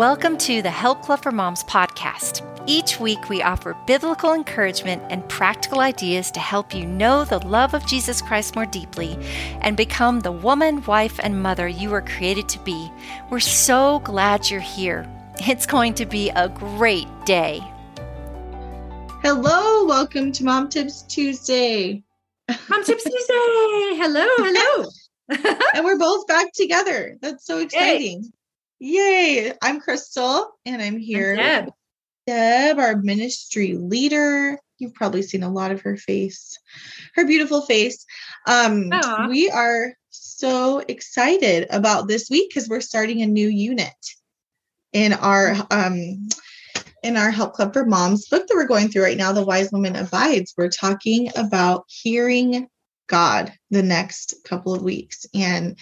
Welcome to the Help Club for Moms podcast. Each week, we offer biblical encouragement and practical ideas to help you know the love of Jesus Christ more deeply and become the woman, wife, and mother you were created to be. We're so glad you're here. It's going to be a great day. Hello, welcome to Mom Tips Tuesday. Mom Tips Tuesday. Hello, hello. and we're both back together. That's so exciting. Yay. Yay! I'm Crystal, and I'm here. I'm Deb. Deb, our ministry leader. You've probably seen a lot of her face, her beautiful face. Um, we are so excited about this week because we're starting a new unit in our um, in our Help Club for Moms book that we're going through right now, The Wise Woman Abides. We're talking about hearing God the next couple of weeks. And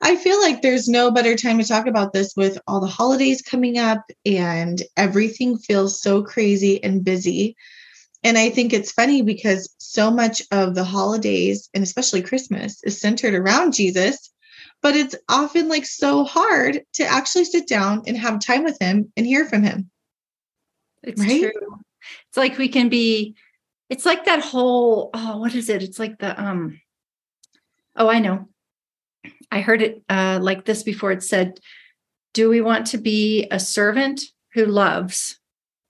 I feel like there's no better time to talk about this with all the holidays coming up and everything feels so crazy and busy. And I think it's funny because so much of the holidays and especially Christmas is centered around Jesus, but it's often like so hard to actually sit down and have time with him and hear from him. It's right? true. It's like we can be it's like that whole oh what is it? It's like the um oh I know I heard it uh, like this before. It said, Do we want to be a servant who loves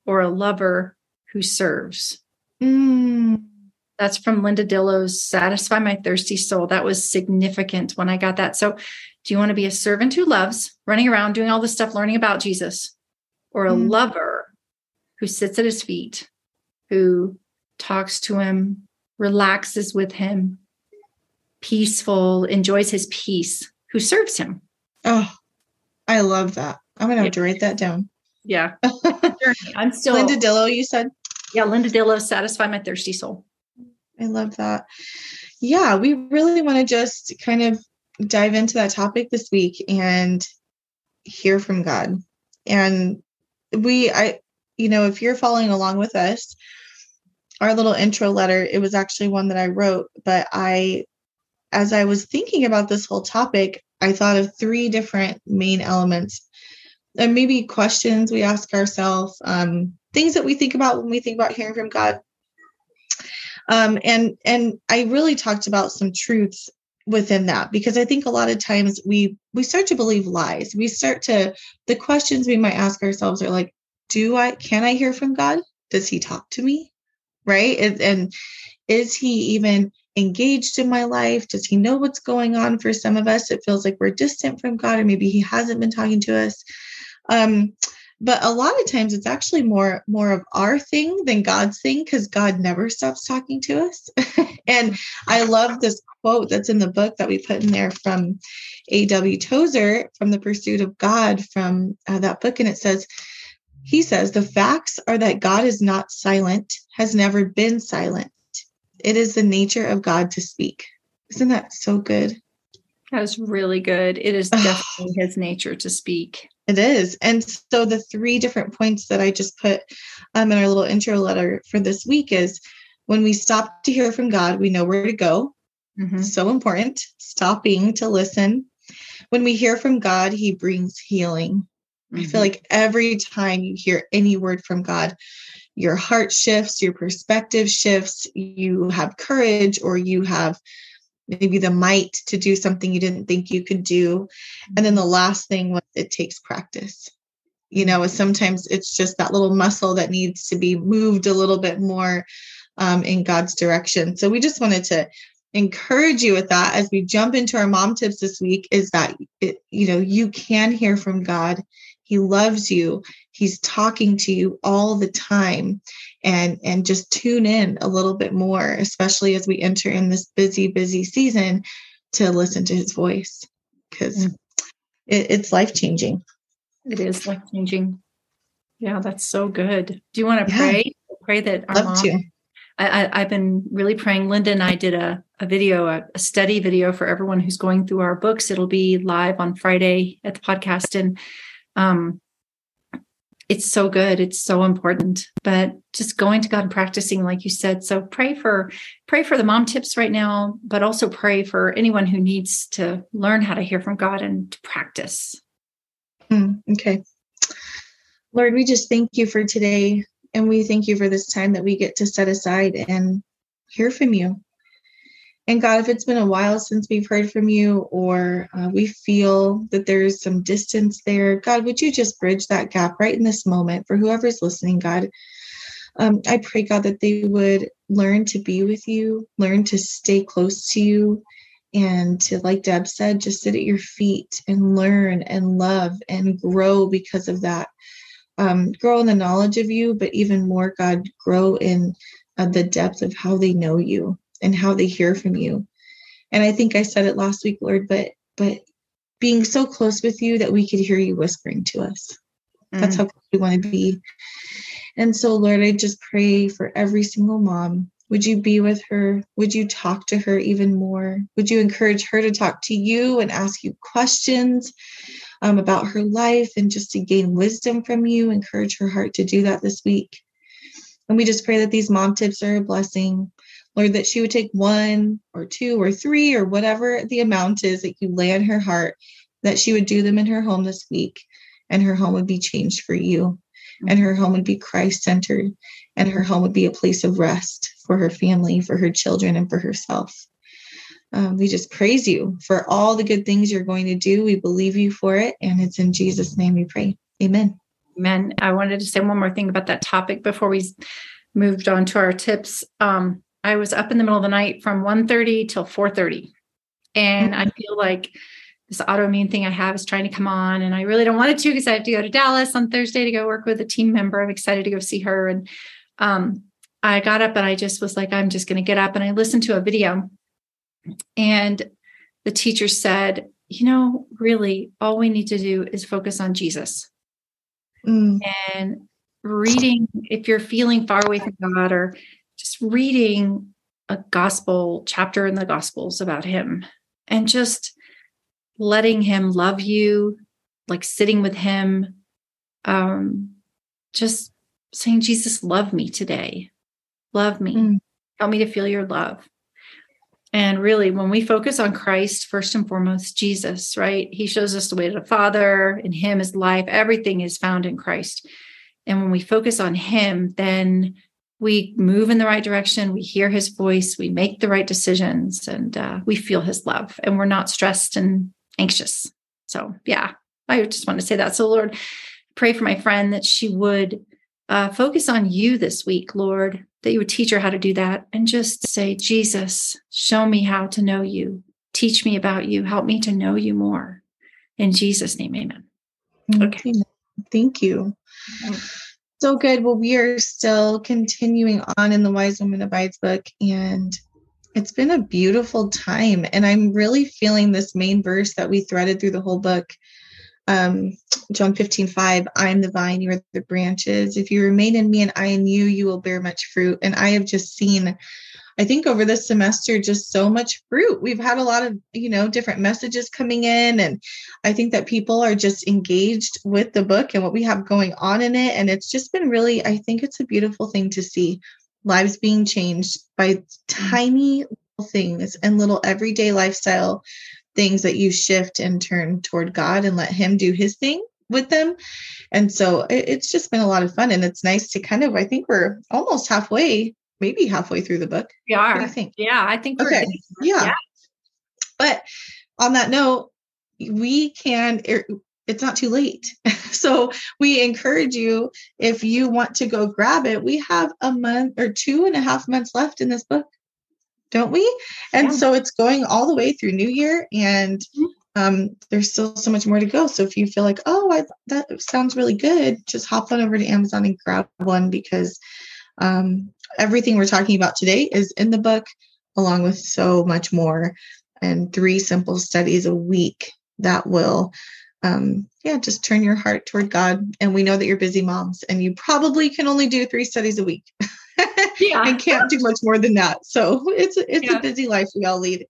or a lover who serves? Mm. That's from Linda Dillow's Satisfy My Thirsty Soul. That was significant when I got that. So, do you want to be a servant who loves, running around, doing all this stuff, learning about Jesus, or a mm. lover who sits at his feet, who talks to him, relaxes with him, peaceful, enjoys his peace, who serves him. Oh, I love that. I'm going to have to write that down. Yeah. I'm still. Linda Dillow, you said? Yeah, Linda Dillow, Satisfy My Thirsty Soul. I love that. Yeah, we really want to just kind of dive into that topic this week and hear from God. And we, I, you know, if you're following along with us, our little intro letter, it was actually one that I wrote, but I as I was thinking about this whole topic, I thought of three different main elements and maybe questions we ask ourselves, um, things that we think about when we think about hearing from God. Um, and and I really talked about some truths within that because I think a lot of times we we start to believe lies. We start to the questions we might ask ourselves are like, do I can I hear from God? Does he talk to me? Right? And, and is he even engaged in my life? Does he know what's going on? For some of us, it feels like we're distant from God, or maybe he hasn't been talking to us. Um, but a lot of times it's actually more more of our thing than god's thing because god never stops talking to us and i love this quote that's in the book that we put in there from A.W. Tozer from the pursuit of god from uh, that book and it says he says the facts are that god is not silent has never been silent it is the nature of God to speak. Isn't that so good? That was really good. It is definitely his nature to speak. It is. And so the three different points that I just put um, in our little intro letter for this week is when we stop to hear from God, we know where to go. Mm-hmm. So important. Stopping to listen. When we hear from God, he brings healing. Mm-hmm. I feel mm-hmm. like every time you hear any word from God, your heart shifts, your perspective shifts, you have courage or you have maybe the might to do something you didn't think you could do. And then the last thing was it takes practice. You know, sometimes it's just that little muscle that needs to be moved a little bit more um, in God's direction. So we just wanted to encourage you with that as we jump into our mom tips this week is that it, you know you can hear from God he loves you. He's talking to you all the time. And and just tune in a little bit more, especially as we enter in this busy, busy season to listen to his voice because mm. it, it's life changing. It is life changing. Yeah, that's so good. Do you want to yeah. pray? Pray that our Love mom, to. I, have been really praying. Linda and I did a, a video, a, a, study video for everyone who's going through our books. It'll be live on Friday at the podcast. And um, it's so good it's so important but just going to god and practicing like you said so pray for pray for the mom tips right now but also pray for anyone who needs to learn how to hear from god and to practice mm, okay Lord, we just thank you for today. And we thank you for this time that we get to set aside and hear from you. And God, if it's been a while since we've heard from you or uh, we feel that there's some distance there, God, would you just bridge that gap right in this moment for whoever's listening, God? Um, I pray, God, that they would learn to be with you, learn to stay close to you, and to, like Deb said, just sit at your feet and learn and love and grow because of that. Um, grow in the knowledge of you, but even more, God, grow in uh, the depth of how they know you and how they hear from you. And I think I said it last week, Lord, but but being so close with you that we could hear you whispering to us. Mm. That's how we want to be. And so, Lord, I just pray for every single mom. Would you be with her? Would you talk to her even more? Would you encourage her to talk to you and ask you questions um, about her life and just to gain wisdom from you? Encourage her heart to do that this week. And we just pray that these mom tips are a blessing. Lord, that she would take one or two or three or whatever the amount is that you lay on her heart, that she would do them in her home this week and her home would be changed for you and her home would be Christ centered and her home would be a place of rest for her family, for her children, and for herself. Um, we just praise you for all the good things you're going to do. We believe you for it. And it's in Jesus' name we pray. Amen. Amen. I wanted to say one more thing about that topic before we moved on to our tips. Um, I was up in the middle of the night from 1.30 till 4.30. And I feel like this autoimmune thing I have is trying to come on. And I really don't want it to because I have to go to Dallas on Thursday to go work with a team member. I'm excited to go see her. And um, I got up and I just was like, I'm just going to get up. And I listened to a video. And the teacher said, you know, really, all we need to do is focus on Jesus. Mm. And reading, if you're feeling far away from God or just reading a gospel chapter in the gospels about him and just letting him love you like sitting with him um just saying jesus love me today. Love me. Mm. help me to feel your love. And really when we focus on christ first and foremost jesus right? He shows us the way to the father. In him is life. Everything is found in christ. And when we focus on him then we move in the right direction, we hear his voice, we make the right decisions, and uh, we feel his love, and we're not stressed and anxious. So, yeah, I just want to say that. So, Lord, pray for my friend that she would uh, focus on you this week, Lord, that you would teach her how to do that and just say, Jesus, show me how to know you. Teach me about you. Help me to know you more. In Jesus' name, amen. Okay. Thank you. So good. Well, we are still continuing on in the Wise Woman Abides book, and it's been a beautiful time. And I'm really feeling this main verse that we threaded through the whole book. Um, John 15, 5, I am the vine, you are the branches. If you remain in me and I in you, you will bear much fruit. And I have just seen I think over this semester, just so much fruit. We've had a lot of, you know, different messages coming in. And I think that people are just engaged with the book and what we have going on in it. And it's just been really, I think it's a beautiful thing to see lives being changed by mm. tiny little things and little everyday lifestyle things that you shift and turn toward God and let Him do His thing with them. And so it's just been a lot of fun. And it's nice to kind of, I think we're almost halfway maybe halfway through the book. We are. What do you think? Yeah, I think okay. Yeah. yeah. But on that note, we can er, it's not too late. so we encourage you if you want to go grab it. We have a month or two and a half months left in this book, don't we? And yeah. so it's going all the way through New Year, and mm-hmm. um, there's still so much more to go. So if you feel like, oh, I, that sounds really good, just hop on over to Amazon and grab one because um, everything we're talking about today is in the book, along with so much more, and three simple studies a week that will, um, yeah, just turn your heart toward God. And we know that you're busy moms, and you probably can only do three studies a week. yeah. and can't do much more than that. So it's it's yeah. a busy life we all lead.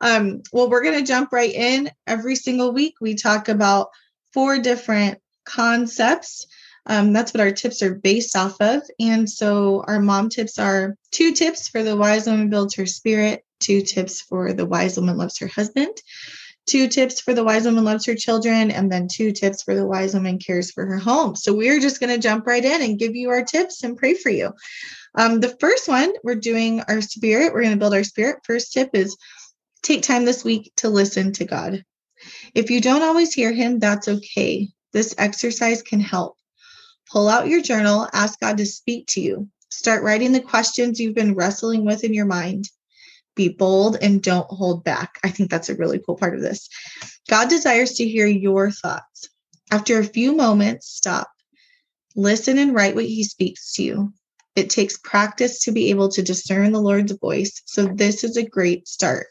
Um, well, we're gonna jump right in. Every single week, we talk about four different concepts um, that's what our tips are based off of. And so our mom tips are two tips for the wise woman builds her spirit, two tips for the wise woman loves her husband, two tips for the wise woman loves her children, and then two tips for the wise woman cares for her home. So we're just going to jump right in and give you our tips and pray for you. Um, the first one, we're doing our spirit. We're going to build our spirit. First tip is take time this week to listen to God. If you don't always hear Him, that's okay. This exercise can help. Pull out your journal, ask God to speak to you. Start writing the questions you've been wrestling with in your mind. Be bold and don't hold back. I think that's a really cool part of this. God desires to hear your thoughts. After a few moments, stop. Listen and write what He speaks to you. It takes practice to be able to discern the Lord's voice. So, this is a great start.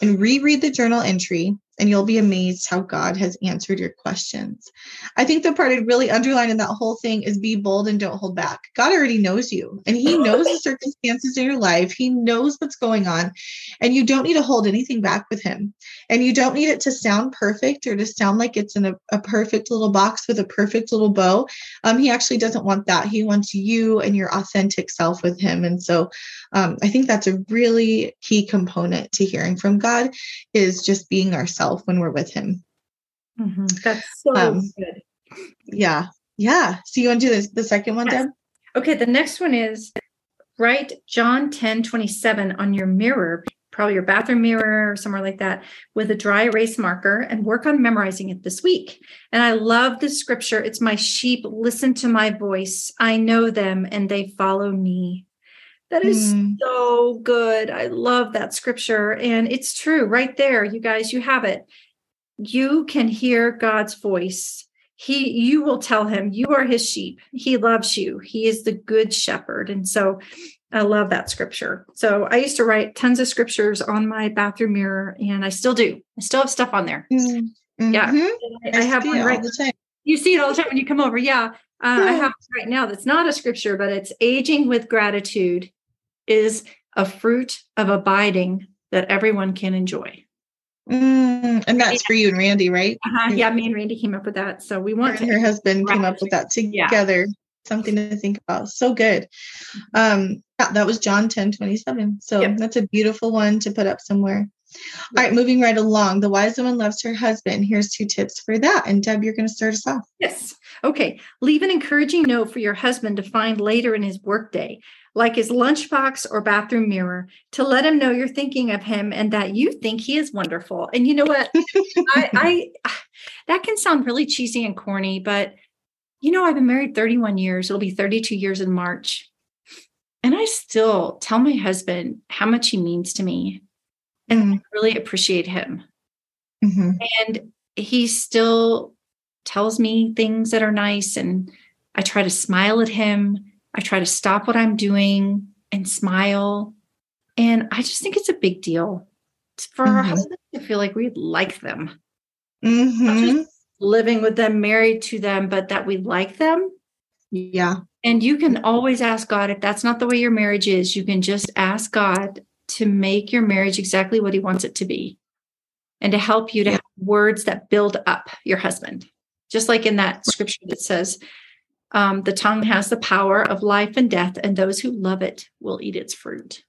And reread the journal entry and you'll be amazed how God has answered your questions. I think the part I'd really underline in that whole thing is be bold and don't hold back. God already knows you and He knows the circumstances in your life, He knows what's going on, and you don't need to hold anything back with Him. And you don't need it to sound perfect or to sound like it's in a, a perfect little box with a perfect little bow. Um, he actually doesn't want that. He wants you and your authentic self with Him. And so um, I think that's a really key component to hearing from God is just being ourselves when we're with him. Mm-hmm. That's so um, good. Yeah. Yeah. So you want to do this, the second one, yes. Deb? Okay. The next one is write John 10 27 on your mirror, probably your bathroom mirror or somewhere like that, with a dry erase marker and work on memorizing it this week. And I love this scripture. It's my sheep listen to my voice. I know them and they follow me. That is mm. so good. I love that scripture. And it's true right there. You guys, you have it. You can hear God's voice. He, you will tell him you are his sheep. He loves you. He is the good shepherd. And so I love that scripture. So I used to write tons of scriptures on my bathroom mirror, and I still do. I still have stuff on there. Mm-hmm. Yeah. I, I, have one right. You see it all the time when you come over. Yeah. Uh, I have right now that's not a scripture, but it's aging with gratitude is a fruit of abiding that everyone can enjoy. Mm, and that's for you and Randy, right? Uh-huh. Yeah, me and Randy came up with that. So we want her, her husband came up with that together. Yeah. Something to think about. So good. Mm-hmm. Um, yeah, that was John 10 27. So yep. that's a beautiful one to put up somewhere. All right, moving right along. The wise woman loves her husband. Here's two tips for that. And Deb, you're going to start us off. Yes. Okay. Leave an encouraging note for your husband to find later in his workday, like his lunchbox or bathroom mirror, to let him know you're thinking of him and that you think he is wonderful. And you know what? I, I that can sound really cheesy and corny, but you know, I've been married 31 years. It'll be 32 years in March. And I still tell my husband how much he means to me and mm-hmm. really appreciate him. Mm-hmm. And he still tells me things that are nice, and I try to smile at him. I try to stop what I'm doing and smile. And I just think it's a big deal for mm-hmm. our husbands to feel like we like them. Mm-hmm. living with them, married to them, but that we like them. Yeah. And you can always ask God if that's not the way your marriage is, you can just ask God to make your marriage exactly what he wants it to be and to help you to have words that build up your husband. Just like in that scripture that says, um, the tongue has the power of life and death, and those who love it will eat its fruit.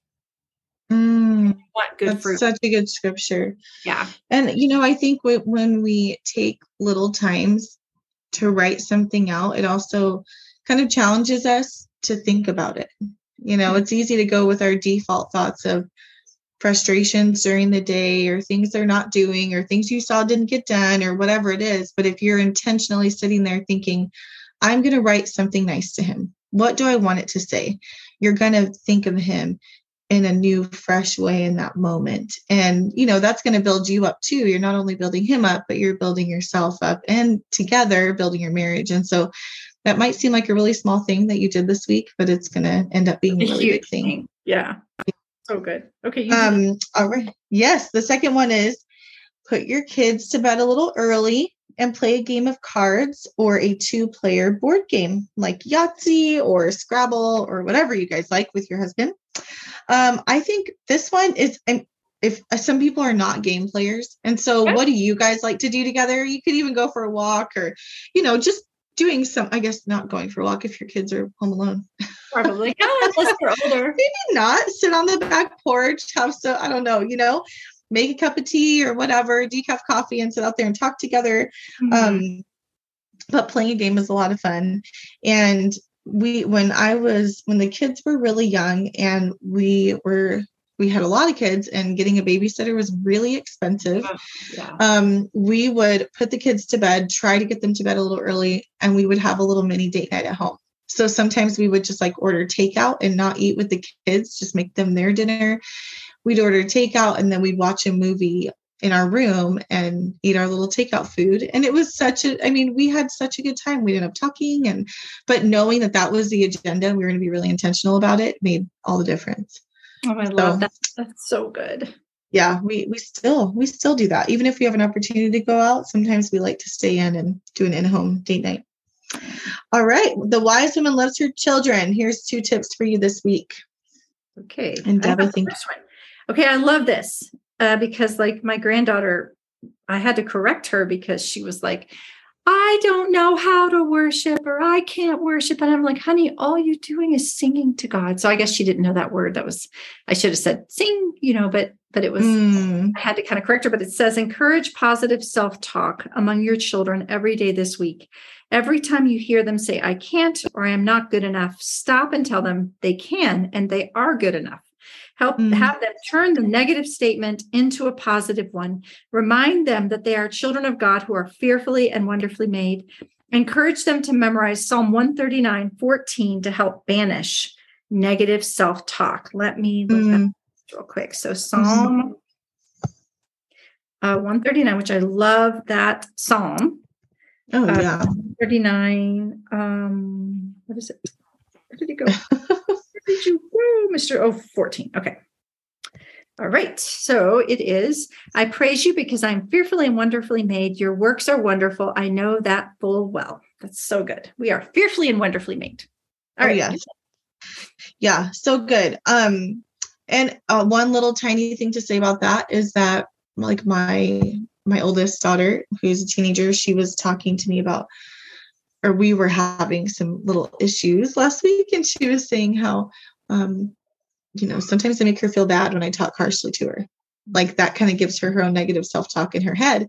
Mm, that's fruit. Such a good scripture. Yeah. And, you know, I think when we take little times to write something out, it also kind of challenges us to think about it. You know, it's easy to go with our default thoughts of frustrations during the day or things they're not doing or things you saw didn't get done or whatever it is. But if you're intentionally sitting there thinking, I'm going to write something nice to him, what do I want it to say? You're going to think of him in a new, fresh way in that moment. And, you know, that's going to build you up too. You're not only building him up, but you're building yourself up and together building your marriage. And so that might seem like a really small thing that you did this week, but it's going to end up being a really big thing. thing. Yeah. So good. Okay. Um, all right. Yes. The second one is put your kids to bed a little early and play a game of cards or a two player board game like Yahtzee or Scrabble or whatever you guys like with your husband. Um, I think this one is, if uh, some people are not game players. And so, what do you guys like to do together? You could even go for a walk or, you know, just doing some, I guess not going for a walk if your kids are home alone. Probably. unless they're older. Maybe not. Sit on the back porch, have so I don't know, you know. make a cup of tea or whatever, decaf coffee, and sit out there and talk together. Mm-hmm. Um, but playing a game is a lot of fun. And we, when I was, when the kids were really young and we were we had a lot of kids and getting a babysitter was really expensive. Oh, yeah. Um, we would put the kids to bed, try to get them to bed a little early, and we would have a little mini date night at home. So sometimes we would just like order takeout and not eat with the kids, just make them their dinner. We'd order takeout and then we'd watch a movie in our room and eat our little takeout food and it was such a i mean we had such a good time we ended up talking and but knowing that that was the agenda we were going to be really intentional about it made all the difference Oh, I love that. That's so good. Yeah, we we still we still do that. Even if we have an opportunity to go out, sometimes we like to stay in and do an in-home date night. All right. The wise woman loves her children. Here's two tips for you this week. Okay. And Deb, I think. Okay, I love this uh, because, like, my granddaughter, I had to correct her because she was like, I don't know how to worship or I can't worship. And I'm like, honey, all you're doing is singing to God. So I guess she didn't know that word. That was, I should have said sing, you know, but, but it was, mm. I had to kind of correct her. But it says, encourage positive self talk among your children every day this week. Every time you hear them say, I can't or I am not good enough, stop and tell them they can and they are good enough. Help mm. have them turn the negative statement into a positive one. Remind them that they are children of God who are fearfully and wonderfully made. Encourage them to memorize Psalm 139 14 to help banish negative self talk. Let me look mm. that real quick. So, Psalm uh, 139, which I love that psalm. Oh, uh, yeah. 39. Um, what is it? Where did it go? did you Mr. Oh, 14. Okay. All right. So it is. I praise you because I'm fearfully and wonderfully made. Your works are wonderful. I know that full well. That's so good. We are fearfully and wonderfully made. All oh, right. Yeah. Yeah. So good. Um, and uh, one little tiny thing to say about that is that like my my oldest daughter, who's a teenager, she was talking to me about or we were having some little issues last week and she was saying how um you know sometimes i make her feel bad when i talk harshly to her. Like that kind of gives her her own negative self-talk in her head.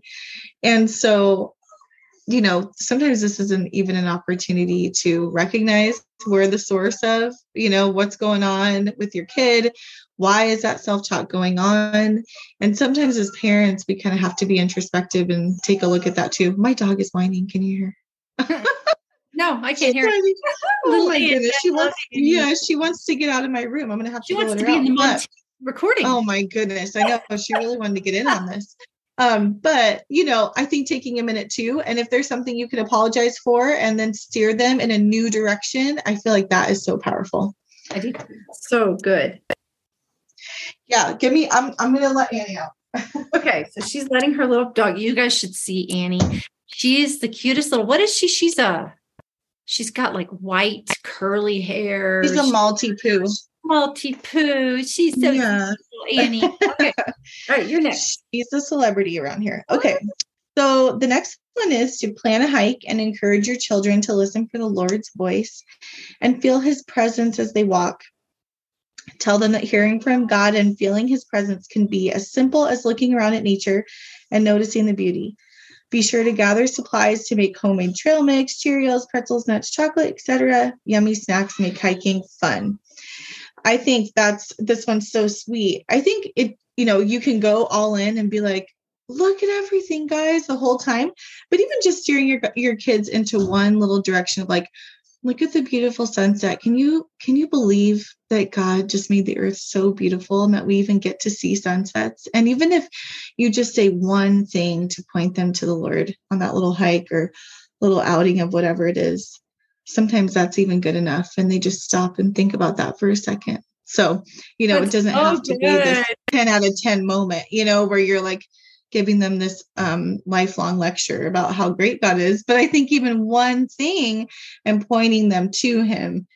And so you know sometimes this isn't even an opportunity to recognize where the source of you know what's going on with your kid. Why is that self-talk going on? And sometimes as parents we kind of have to be introspective and take a look at that too. My dog is whining can you hear No, I can't hear. oh my goodness, she wants. Yeah, she wants to get out of my room. I'm gonna have to. She wants to be out. in the recording. Oh my goodness, I know she really wanted to get in on this. Um, but you know, I think taking a minute too, and if there's something you can apologize for and then steer them in a new direction, I feel like that is so powerful. I do. So good. Yeah, give me. I'm. I'm gonna let Annie out. okay, so she's letting her little dog. You guys should see Annie. She's the cutest little. What is she? She's a she's got like white curly hair. She's a Maltipoo. Maltipoo. She's so yeah. Annie. Okay. All right, you're next. She's a celebrity around here. Okay. So the next one is to plan a hike and encourage your children to listen for the Lord's voice and feel his presence as they walk. Tell them that hearing from God and feeling his presence can be as simple as looking around at nature and noticing the beauty. Be sure to gather supplies to make homemade trail mix, Cheerios, pretzels, nuts, chocolate, etc. Yummy snacks make hiking fun. I think that's this one's so sweet. I think it, you know, you can go all in and be like, look at everything, guys, the whole time. But even just steering your your kids into one little direction of like, look at the beautiful sunset. Can you can you believe that god just made the earth so beautiful and that we even get to see sunsets? And even if you just say one thing to point them to the lord on that little hike or little outing of whatever it is sometimes that's even good enough and they just stop and think about that for a second. So you know that's it doesn't so have to good. be this 10 out of 10 moment you know where you're like giving them this um, lifelong lecture about how great God is. But I think even one thing and pointing them to Him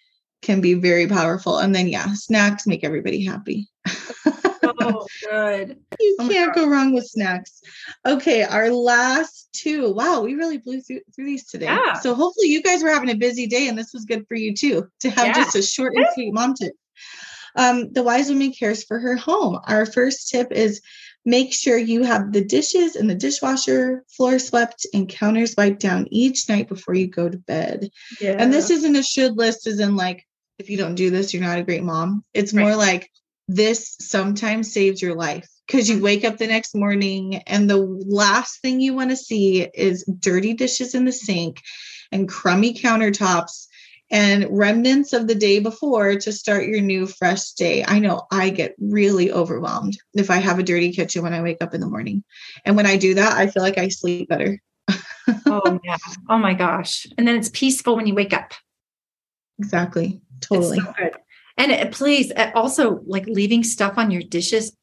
can be very powerful. And then, yeah, snacks make everybody happy. oh, good. You oh can't go wrong with snacks. Okay, our last two. Wow, we really blew through, through these today. Yeah. So hopefully you guys were having a busy day and this was good for you too to have yeah. just a short and sweet mom tip. Um, the wise woman cares for her home. Our first tip is Make sure you have the dishes in the dishwasher, floor swept, and counters wiped down each night before you go to bed. Yeah. And this isn't a should list, as in like, if you don't do this, you're not a great mom. It's Right. more like this sometimes saves your life because you mm-hmm. wake up the next morning and the last thing you want to see is dirty dishes in the sink and crummy countertops and remnants of the day before to start your new fresh day. I know I get really overwhelmed if I have a dirty kitchen when I wake up in the morning. And when I do that, I feel like I sleep better. oh yeah. Oh my gosh. And then it's peaceful when you wake up. Exactly. Totally. so. And it, please uh, also like leaving stuff on your dishes,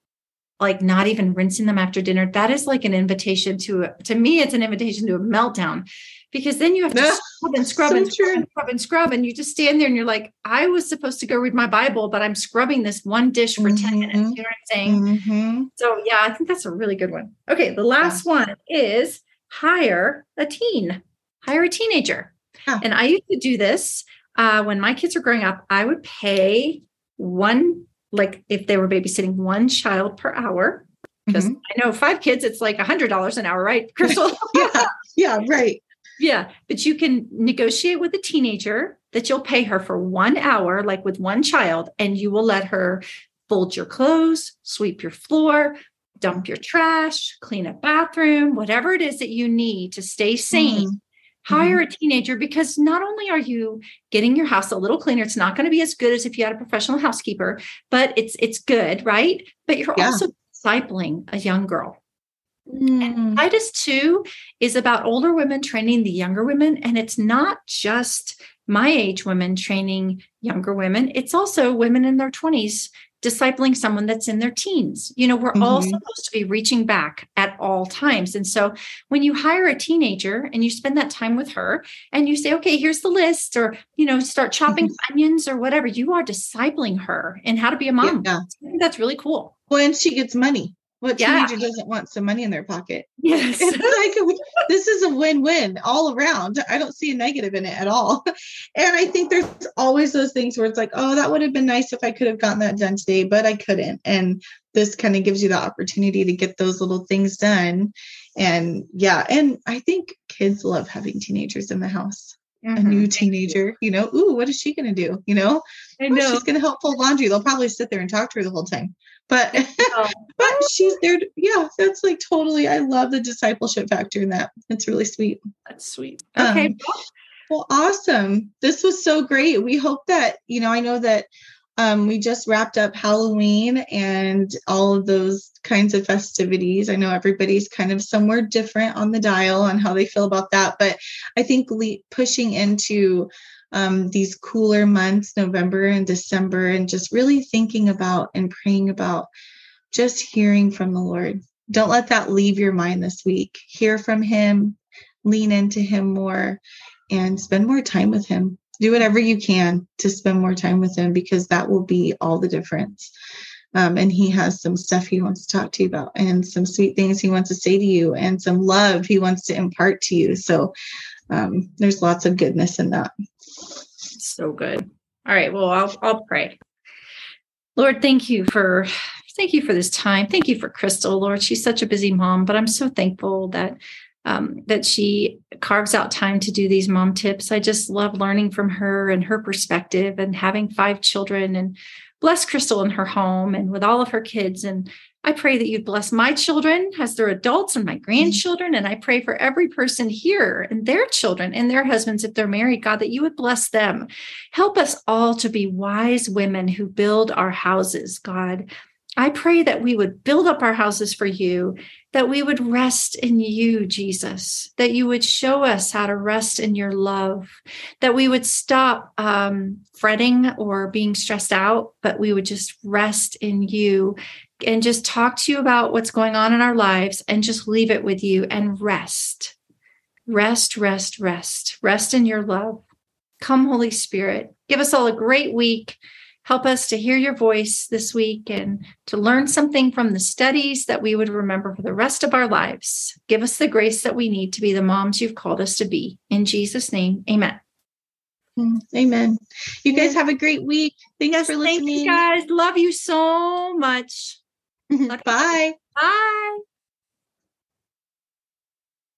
like not even rinsing them after dinner. That is like an invitation to a, to me, it's an invitation to a meltdown because then you have to Yeah, scrub and scrub so and scrub and scrub and scrub. And you just stand there and you're like, I was supposed to go read my Bible, but I'm scrubbing this one dish for 10 minutes. You know what I'm saying? Mhm. So yeah, I think that's a really good one. Okay, the last one is hire a teen, hire a teenager. Yeah. And I used to do this uh, when my kids were growing up. I would pay one, like if they were babysitting one child per hour. Because Mhm. I know five kids, it's like a hundred dollars an hour, right, Crystal? Yeah. Yeah. Right. Yeah, but you can negotiate with a teenager that you'll pay her for one hour, like with one child, and you will let her fold your clothes, sweep your floor, dump your trash, clean a bathroom, whatever it is that you need to stay sane. Mhm. Hire a teenager because not only are you getting your house a little cleaner, it's not going to be as good as if you had a professional housekeeper, but it's it's good, right? But you're Yeah. also discipling a young girl. Mm. Titus 2 is about older women training the younger women. And it's not just my age women training younger women, it's also women in their 20s discipling someone that's in their teens. You know, we're all Mhm. supposed to be reaching back at all times. And so when you hire a teenager and you spend that time with her and you say, okay, here's the list, or, you know, start chopping onions or whatever, you are discipling her in how to be a mom. Yeah. That's really cool. Well, and she gets money. What Yeah. teenager doesn't want some money in their pocket? Yes. It's like this is a win-win all around. I don't see a negative in it at all. And I think there's always those things where it's like, oh, that would have been nice if I could have gotten that done today, but I couldn't. And this kind of gives you the opportunity to get those little things done. And yeah, and I think kids love having teenagers in the house. A Mhm. new teenager, you know, ooh, what is she gonna do? You know, I Oh, know. she's gonna help fold laundry. They'll probably sit there and talk to her the whole time. But Oh. but she's there. to- yeah, that's like totally. I love the discipleship factor in that. It's really sweet. That's sweet. Um, Okay. Well, awesome. This was so great. We hope that, you know, I know that um, we just wrapped up Halloween and all of those kinds of festivities. I know everybody's kind of somewhere different on the dial on how they feel about that, but I think le- pushing into um, these cooler months, November and December, and just really thinking about and praying about just hearing from the Lord. Don't let that leave your mind this week. Hear from Him, lean into Him more, and spend more time with Him. Do whatever you can to spend more time with Him because that will be all the difference. Um, and He has some stuff He wants to talk to you about, and some sweet things He wants to say to you, and some love He wants to impart to you. So um, there's lots of goodness in that. So good. All right. Well, I'll I'll pray. Lord, thank you for thank you for this time. Thank you for Crystal, Lord. She's such a busy mom, but I'm so thankful that um, that she carves out time to do these mom tips. I just love learning from her and her perspective and having five children and bless Crystal in her home and with all of her kids. And I pray that you'd bless my children as their adults and my grandchildren. And I pray for every person here and their children and their husbands, if they're married, God, that you would bless them. Help us all to be wise women who build our houses, God. I pray that we would build up our houses for you, that we would rest in you, Jesus, that you would show us how to rest in your love, that we would stop um, fretting or being stressed out, but we would just rest in you and just talk to you about what's going on in our lives and just leave it with you and rest. Rest, rest, rest. Rest in your love. Come, Holy Spirit. Give us all a great week. Help us to hear your voice this week and to learn something from the studies that we would remember for the rest of our lives. Give us the grace that we need to be the moms you've called us to be. In Jesus' name, amen. Mm, Amen. You guys have a great week. Thanks for Thank listening. you guys. Love you so much. Bye. Bye.